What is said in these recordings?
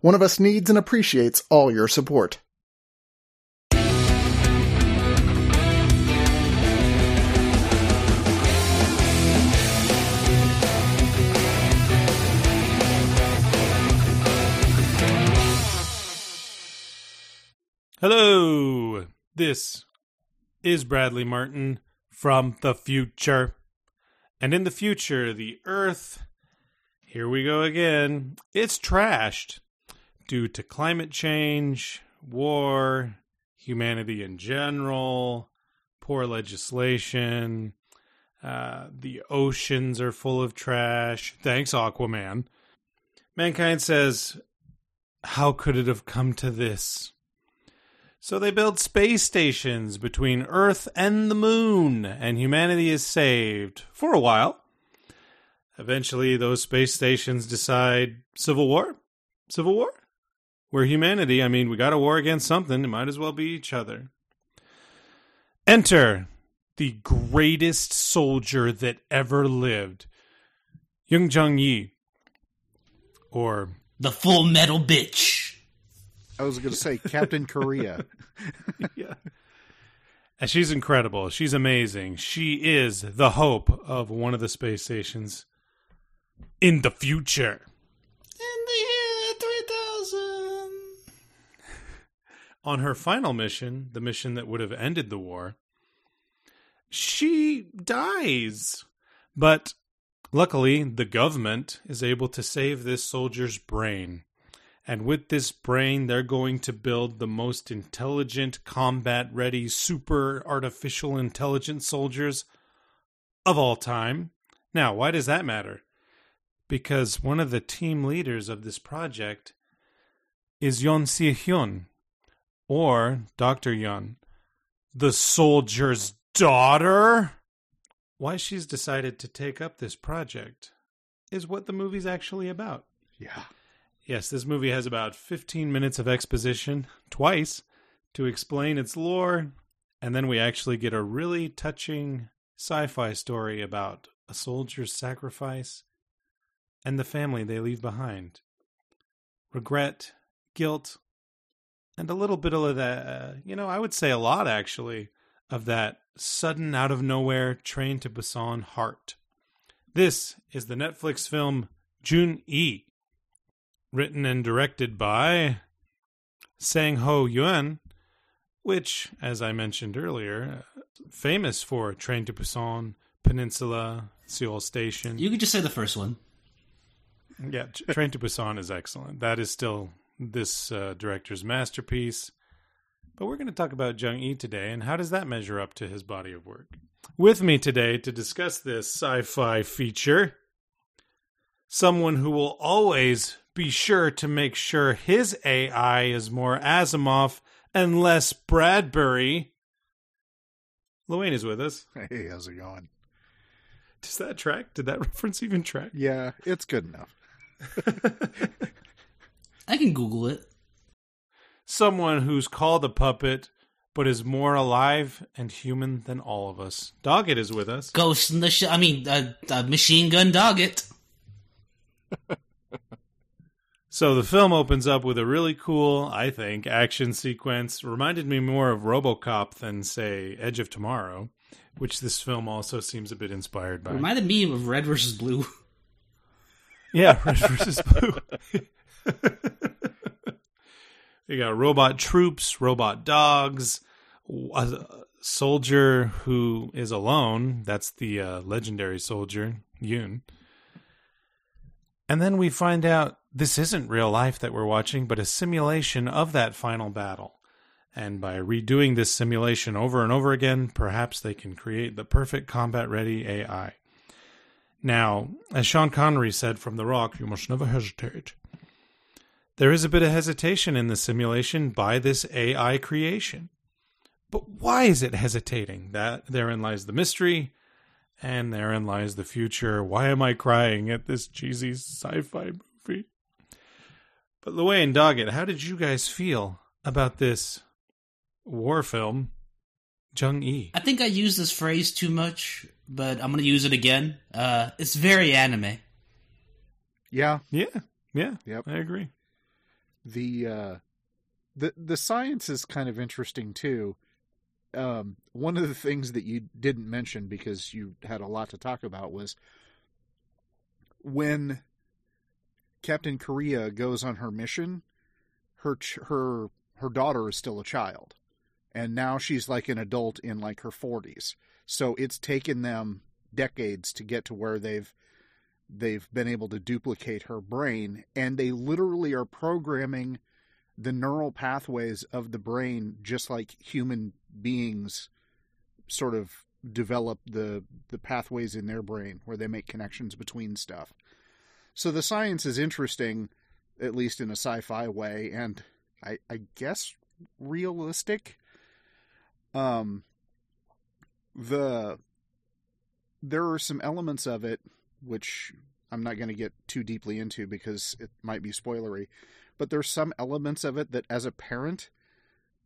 One of Us needs and appreciates all your support. Hello, this is Bradley Martin from the future. And in the future, the Earth, here we go again, it's trashed due to climate change, war, humanity in general, poor legislation. Uh, the oceans are full of trash. Thanks, Aquaman. Mankind says, How could it have come to this? So they build space stations between Earth and the moon, and humanity is saved for a while. Eventually, those space stations decide Civil War? Civil War? We're humanity. I mean, we got a war against something. It might as well be each other. Enter the greatest soldier that ever lived, Young Jung Yi, or The full metal bitch. I was going to say Captain Korea. yeah. And she's incredible. She's amazing. She is the hope of one of the space stations in the future. On her final mission, the mission that would have ended the war, she dies. But luckily, the government is able to save this soldier's brain. And with this brain, they're going to build the most intelligent, combat ready, super artificial intelligence soldiers of all time. Now, why does that matter? Because one of the team leaders of this project is Yon Si Hyun, or Dr. Yon, the soldier's daughter. Why she's decided to take up this project is what the movie's actually about. Yeah. Yes, this movie has about 15 minutes of exposition, twice, to explain its lore, and then we actually get a really touching sci fi story about a soldier's sacrifice and the family they leave behind. Regret, guilt, and a little bit of that, uh, you know, I would say a lot actually, of that sudden out of nowhere train to Busan heart. This is the Netflix film Jung E written and directed by Sang Ho Yeon, which, as I mentioned earlier, famous for Train to Busan, Peninsula, Seoul Station. You could just say the first one. Yeah, Train to Busan is excellent. That is still this uh, director's masterpiece. But we're going to talk about Jung E today, and how does that measure up to his body of work? With me today to discuss this sci fi feature, someone who will always be sure to make sure his AI is more Asimov and less Bradbury. Luane is with us. Hey, how's it going? Does that track? Did that reference even track? Yeah, it's good enough. I can Google it. Someone who's called a puppet but is more alive and human than all of us. Doggett is with us. Ghost in the sh- I mean, uh, uh, machine gun Doggett. So the film opens up with a really cool, I think, action sequence. Reminded me more of RoboCop than say Edge of Tomorrow, which this film also seems a bit inspired by. Reminded me of Red versus Blue. Yeah, Red versus Blue. you got robot troops, robot dogs, a soldier who is alone. That's the uh, legendary soldier, Yoon. And then we find out this isn't real life that we're watching, but a simulation of that final battle. And by redoing this simulation over and over again, perhaps they can create the perfect combat ready AI. Now, as Sean Connery said from The Rock, you must never hesitate. There is a bit of hesitation in the simulation by this AI creation. But why is it hesitating? That therein lies the mystery, and therein lies the future. Why am I crying at this cheesy sci-fi movie? But Luane Doggett, how did you guys feel about this war film, Jung E? I think I use this phrase too much, but I'm going to use it again. Uh, it's very anime. Yeah, Yeah, yeah, Yep. I agree. The uh the the science is kind of interesting too. Um one of the things that you didn't mention because you had a lot to talk about was when captain korea goes on her mission her ch- her her daughter is still a child and now she's like an adult in like her 40s so it's taken them decades to get to where they've they've been able to duplicate her brain and they literally are programming the neural pathways of the brain just like human beings sort of develop the the pathways in their brain where they make connections between stuff. So the science is interesting at least in a sci-fi way and i i guess realistic. Um the there are some elements of it which I'm not going to get too deeply into because it might be spoilery, but there's some elements of it that as a parent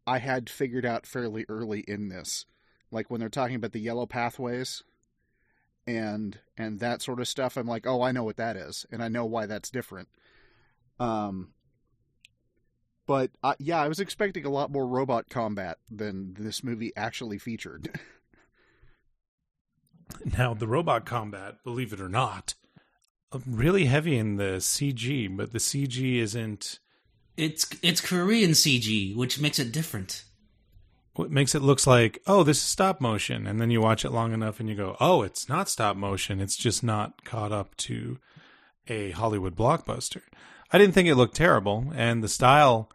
I had figured out fairly early in this. Like when they're talking about the yellow pathways and and that sort of stuff, I'm like, "Oh, I know what that is and I know why that's different." Um but uh, yeah, I was expecting a lot more robot combat than this movie actually featured. Now, the robot combat, believe it or not, uh, really heavy in the CG, but the CG isn't It's it's Korean CG, which makes it different. what makes it looks like, oh, this is stop motion, and then you watch it long enough and you go, oh, it's not stop motion. It's just not caught up to a Hollywood blockbuster. I didn't think it looked terrible, and the style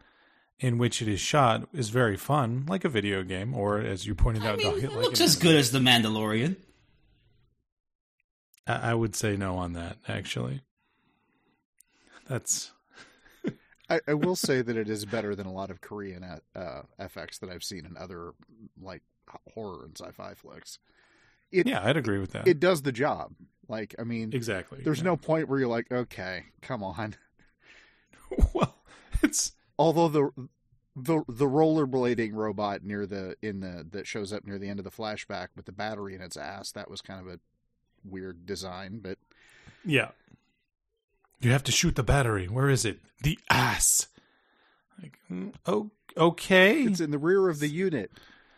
in which it is shot is very fun, like a video game, or as you pointed I out, mean, it looks an as good as The Mandalorian. I I would say no on that, actually. That's I, I will say that it is better than a lot of Korean uh, FX that I've seen in other like horror and sci-fi flicks. It, yeah, I'd agree with that. it does the job. Like, I mean, exactly. there's yeah. no point where you're like, okay, come on. well, it's Although the the the rollerblading robot near the in the that shows up near the end of the flashback with the battery in its ass, that was kind of a weird design, but yeah. You have to shoot the battery. Where is it? The ass. Like, oh, okay. it's in the rear of the unit,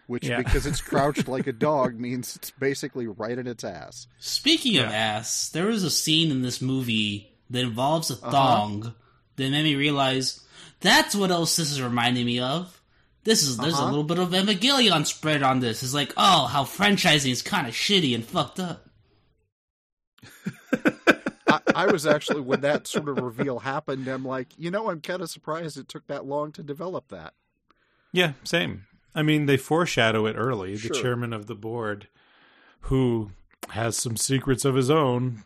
which Yeah. because it's crouched like a dog means it's basically right in its ass. Speaking of Yeah. ass, there was a scene in this movie that involves a Uh-huh. thong that made me realize that's what else this is reminding me of. This is there's a Uh-huh. little bit of Evangelion spread on this. It's like, oh, how franchising is kind of shitty and fucked up. I, I was actually when that sort of reveal happened, I'm like, you know, I'm kind of surprised it took that long to develop that. Yeah, same. I mean, they foreshadow it early. The chairman of the board, who has some secrets of his own.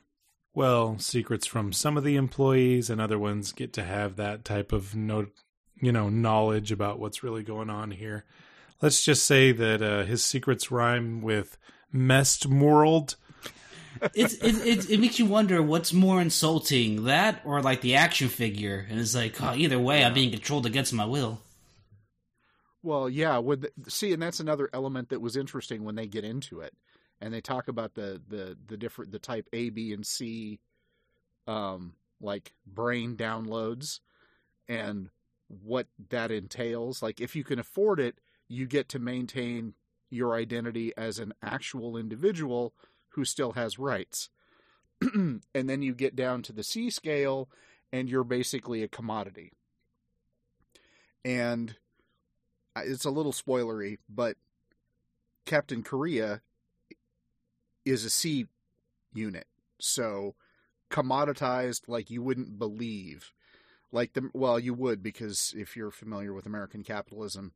Well, secrets from some of the employees, and other ones get to have that type of no, you know, knowledge about what's really going on here. Let's just say that uh, his secrets rhyme with messed world. It's it, it it makes you wonder what's more insulting, that or like the action figure. And it's like, oh, either way, I'm being controlled against my will. Well, yeah, with the, see, and that's another element that was interesting when they get into it, and they talk about the the the different the type A, B, and C, um, like brain downloads, and what that entails. Like, if you can afford it, you get to maintain your identity as an actual individual who still has rights, and then you get down to the C scale, and you're basically a commodity, and uh, it's a little spoilery, but Captain Korea is a C unit. So commoditized like you wouldn't believe. Like the well, you would because if you're familiar with American capitalism,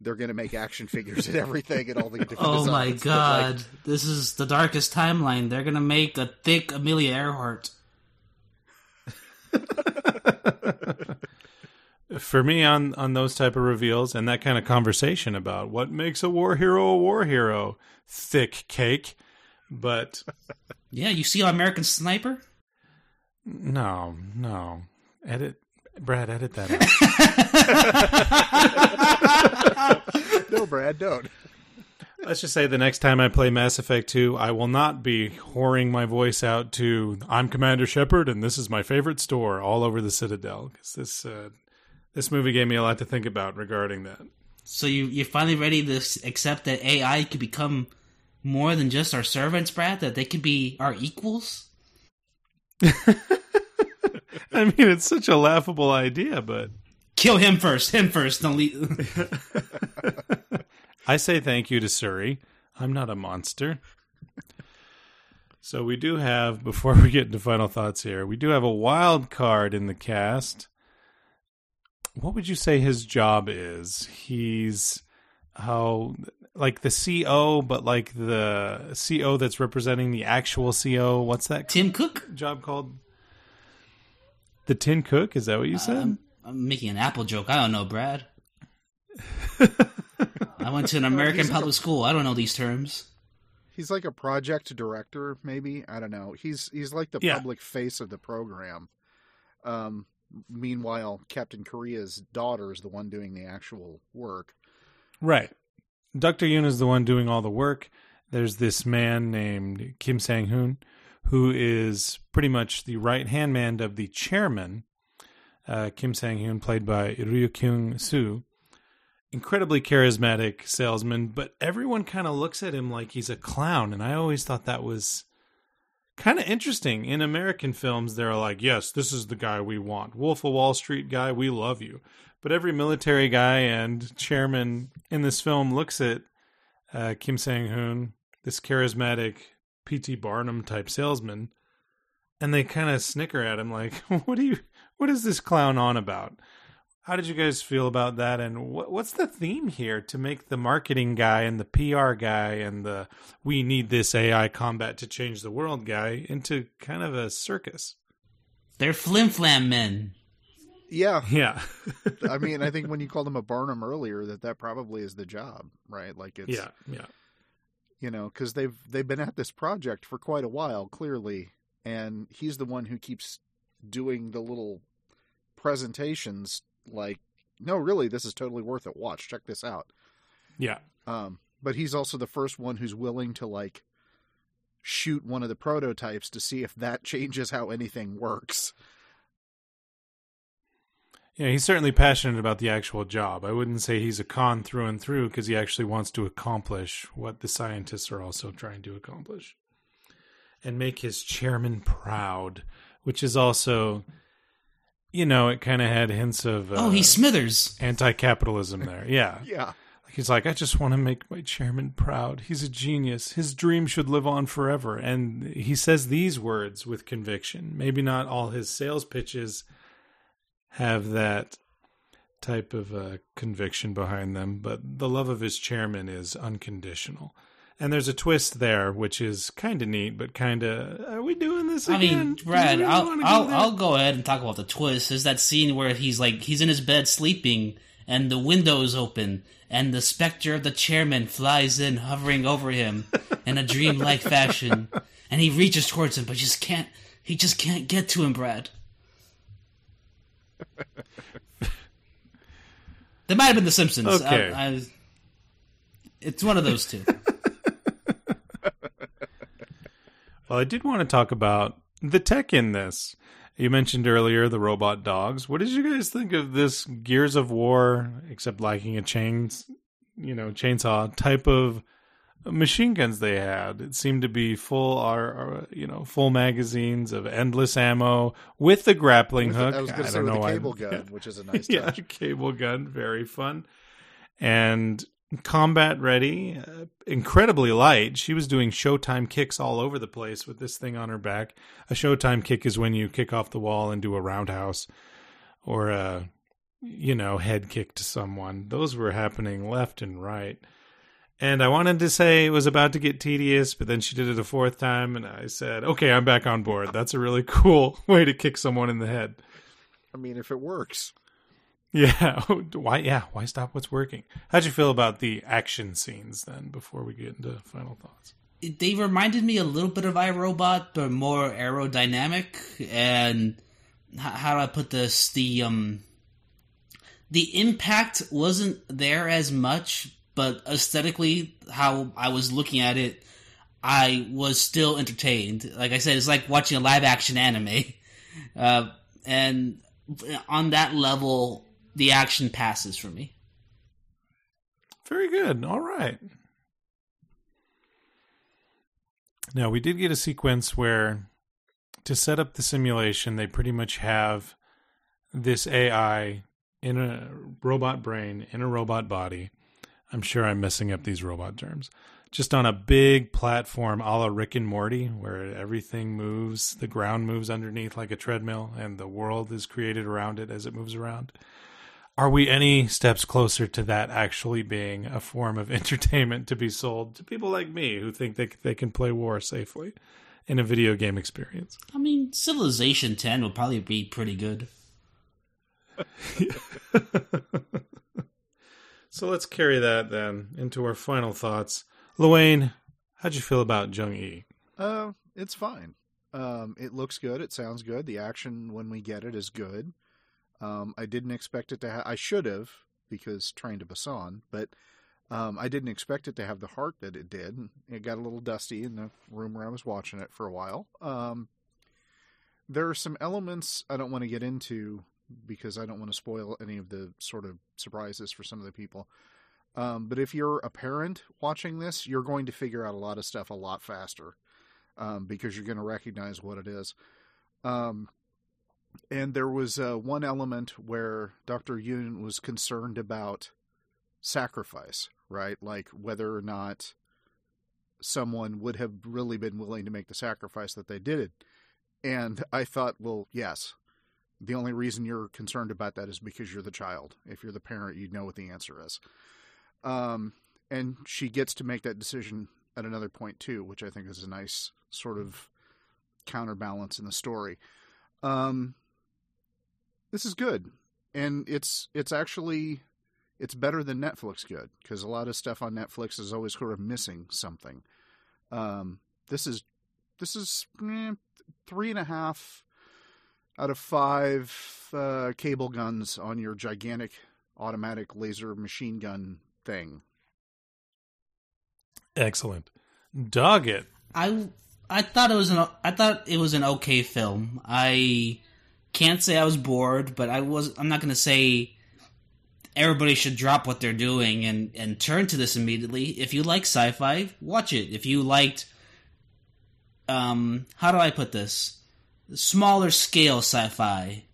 they're going to make action figures and everything and all the different Oh my designs. But, like, god, this is the darkest timeline. They're gonna make a thick Amelia Earhart. For me, on on those type of reveals and that kind of conversation about what makes a war hero a war hero, thick cake. But Yeah, you see American Sniper? no, no, edit, Brad, edit that out. no, Brad, don't. Let's just say the next time I play Mass Effect 2, I will not be whoring my voice out to "I'm Commander Shepard and this is my favorite store" all over the Citadel because this uh, this movie gave me a lot to think about regarding that. So you you're finally ready to accept that AI could become more than just our servants, Brad? That they could be our equals? I mean, it's such a laughable idea, but Kill him first. Him first. Don't leave. I say thank you to Siri. I'm not a monster. so we do have, before we get into final thoughts here, we do have a wild card in the cast. What would you say his job is? He's how like the CO, but like the CO that's representing the actual CO. What's that Tim Cook? job called? The Tin Cook? Is that what you said? I'm, I'm making an Apple joke. I don't know, Brad. I went to an American public school. I don't know these terms. He's like a project director, maybe. I don't know. He's he's like the Yeah. public face of the program. Um, meanwhile, Captain Korea's daughter is the one doing the actual work. Right. Dr. Yoon is the one doing all the work. There's this man named Kim Sang Hoon, who is pretty much the right hand man of the chairman, uh, Kim Sang Hoon, played by Ryu Kyung Soo. Incredibly charismatic salesman, but everyone kind of looks at him like he's a clown. And I always thought that was kind of interesting. In American films, they're like, yes, this is the guy we want. Wolf of Wall Street guy, we love you. But every military guy and chairman in this film looks at uh, Kim Sang Hoon, this charismatic P.T. Barnum type salesman, and they kind of snicker at him like, "What do you? What is this clown on about?" How did you guys feel about that? And what, what's the theme here to make the marketing guy and the PR guy and the we need this AI combat to change the world guy into kind of a circus? They're flim flam men. Yeah, Yeah, I mean, I think when you called him a Barnum earlier, that that probably is the job, right? Like it's yeah, yeah. You know because they've they've been at this project for quite a while, clearly, and he's the one who keeps doing the little presentations. Like, no, really, this is totally worth it. Watch, check this out. Yeah. Um, but he's also the first one who's willing to like shoot one of the prototypes to see if that changes how anything works. Yeah, he's certainly passionate about the actual job. I wouldn't say he's a con through and through because he actually wants to accomplish what the scientists are also trying to accomplish and make his chairman proud, which is also, you know, it kind of had hints of uh, Oh, he's Smithers. anti-capitalism there. Yeah, Yeah. He's like, I just want to make my chairman proud. He's a genius. His dream should live on forever. And he says these words with conviction. Maybe not all his sales pitches have that type of uh, conviction behind them, but the love of his chairman is unconditional. And there's a twist there, which is kind of neat, but kind of, are we doing this again? I again? mean, Brad, really I'll I'll? I'll go ahead and talk about the twist. There's that scene where he's like he's in his bed sleeping, and the windows open, and the specter of the chairman flies in, hovering over him in a dreamlike fashion, and he reaches towards him, but just can't. He just can't get to him, Brad. That might have been The Simpsons. Okay. I, I, it's one of those two. Well, I did want to talk about the tech in this. You mentioned earlier the robot dogs. What did you guys think of this Gears of War, except lacking a chains, you know, chainsaw type of machine guns they had? It seemed to be full, you know, full magazines of endless ammo with the grappling With hook. the- I was going to say don't with know a why- cable gun, which is a nice yeah, touch. cable gun, very fun, and combat ready, uh, incredibly light. She was doing Showtime kicks all over the place with this thing on her back. A Showtime kick is when you kick off the wall and do a roundhouse, or a you know, head kick to someone. Those were happening left and right. And I wanted to say it was about to get tedious, but then she did it a fourth time, and I said, okay, I'm back on board. That's a really cool way to kick someone in the head. I mean, if it works. Yeah. Why? Yeah. Why stop what's working? How'd you feel about the action scenes then? Before we get into final thoughts, they reminded me a little bit of iRobot, but more aerodynamic. And how, how do I put this? The um, the impact wasn't there as much, but aesthetically, how I was looking at it, I was still entertained. Like I said, it's like watching a live action anime, uh, and on that level, the action passes for me. Very good. All right. Now, we did get a sequence where to set up the simulation, they pretty much have this AI in a robot brain, in a robot body. I'm sure I'm messing up these robot terms. Just on a big platform a la Rick and Morty, where everything moves, the ground moves underneath like a treadmill, and the world is created around it as it moves around. Are we any steps closer to that actually being a form of entertainment to be sold to people like me who think they they can play war safely in a video game experience? I mean, Civilization 10 would probably be pretty good. so let's carry that then into our final thoughts. Luane, how'd you feel about Jung E? Uh, it's fine. Um, it looks good. It sounds good. The action when we get it is good. Um, I didn't expect it to. have. I should have because Train to Busan, but um, I didn't expect it to have the heart that it did. It got a little dusty in the room where I was watching it for a while. Um, there are some elements I don't want to get into because I don't want to spoil any of the sort of surprises for some of the people. Um, but if you're a parent watching this, you're going to figure out a lot of stuff a lot faster um, because you're going to recognize what it is. Um, and there was uh, one element where Dr. Yun was concerned about sacrifice, right? Like whether or not someone would have really been willing to make the sacrifice that they did. And I thought, well, yes. The only reason you're concerned about that is because you're the child. If you're the parent, you'd know what the answer is. Um, and she gets to make that decision at another point too, which I think is a nice sort of counterbalance in the story. Um, this is good, and it's it's actually it's better than Netflix good because a lot of stuff on Netflix is always sort of missing something. Um, this is this is eh, three and a half out of five uh, cable guns on your gigantic automatic laser machine gun thing. Excellent. Doggett. I I thought it was an I thought it was an okay film. I can't say I was bored, but I was I'm not going to say everybody should drop what they're doing and and turn to this immediately. If you like sci-fi, watch it. If you liked um how do I put this? Smaller scale sci-fi,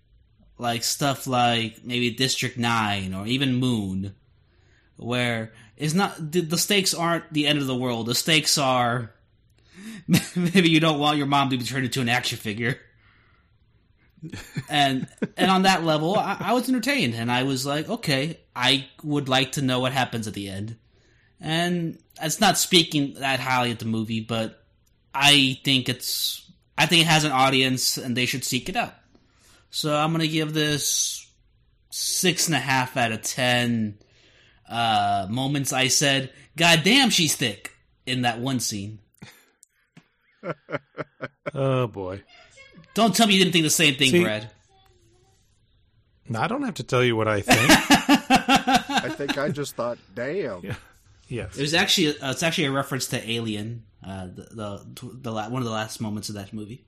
like stuff like maybe District 9 or even Moon where it's not the stakes aren't the end of the world. The stakes are maybe you don't want your mom to be turned into an action figure. and and on that level, I, I, was entertained, and I was like, okay, I would like to know what happens at the end. And it's not speaking that highly of the movie, but I think it's I think it has an audience, and they should seek it out. So I'm gonna give this six and a half out of ten uh, moments. I said, "God damn, she's thick" in that one scene. oh boy. Don't tell me you didn't think the same thing, See, Brad. I don't have to tell you what I think. I think I just thought, damn. Yeah. Yes. It was actually uh, it's actually a reference to Alien, uh, the the, the la- one of the last moments of that movie.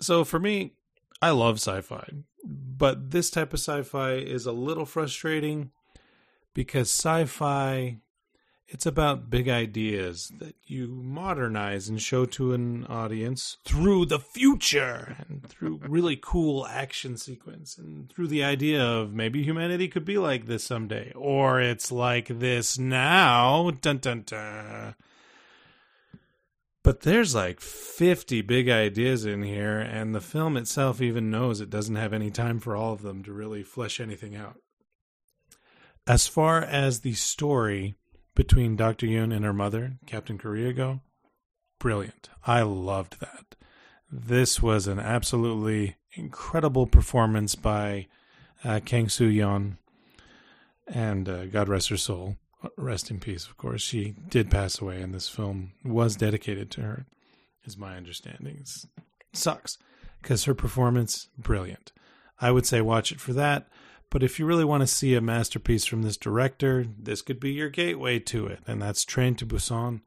So for me, I love sci-fi, but this type of sci-fi is a little frustrating because sci-fi it's about big ideas that you modernize and show to an audience through the future and through really cool action sequence and through the idea of maybe humanity could be like this someday or it's like this now. Dun dun dun. But there's like 50 big ideas in here, and the film itself even knows it doesn't have any time for all of them to really flesh anything out. As far as the story between Dr. Yun and her mother, Captain Korea, brilliant. I loved that. This was an absolutely incredible performance by uh, Kang Soo Yeon, and uh, God rest her soul. Rest in peace, of course. She did pass away, and this film was dedicated to her, is my understanding. It sucks because her performance, brilliant. I would say watch it for that. But if you really want to see a masterpiece from this director, this could be your gateway to it, and that's Train to Busan.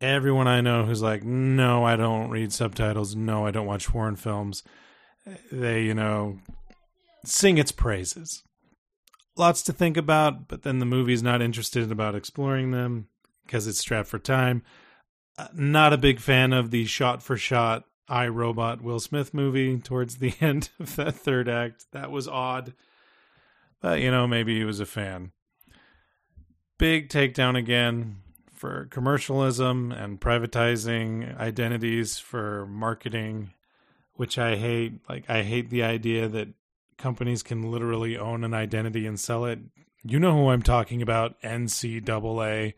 Everyone I know who's like, no, I don't read subtitles, no, I don't watch foreign films, they, you know, sing its praises. Lots to think about, but then the movie's not interested about exploring them because it's strapped for time. Uh, not a big fan of the shot for shot I Robot Will Smith movie towards the end of that third act. That was odd. But, you know, maybe he was a fan. Big takedown again for commercialism and privatizing identities for marketing, which I hate. Like, I hate the idea that companies can literally own an identity and sell it. You know who I'm talking about, NCAA.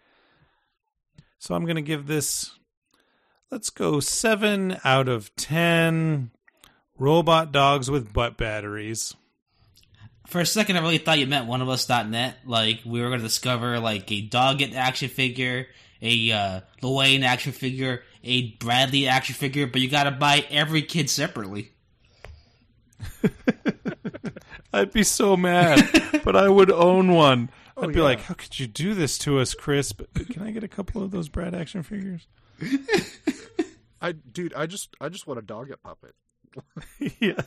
So I'm going to give this, let's go 7 out of 10 robot dogs with butt batteries. For a second, I really thought you meant one of us.net. Like, we were going to discover, like, a Doggett action figure, a uh, Wayne action figure, a Bradley action figure, but you got to buy every kid separately. I'd be so mad, but I would own one. I'd Oh, be yeah. like, "How could you do this to us, Chris? But can I get a couple of those Brad action figures?" I dude, I just I just want a Doggett puppet. yeah.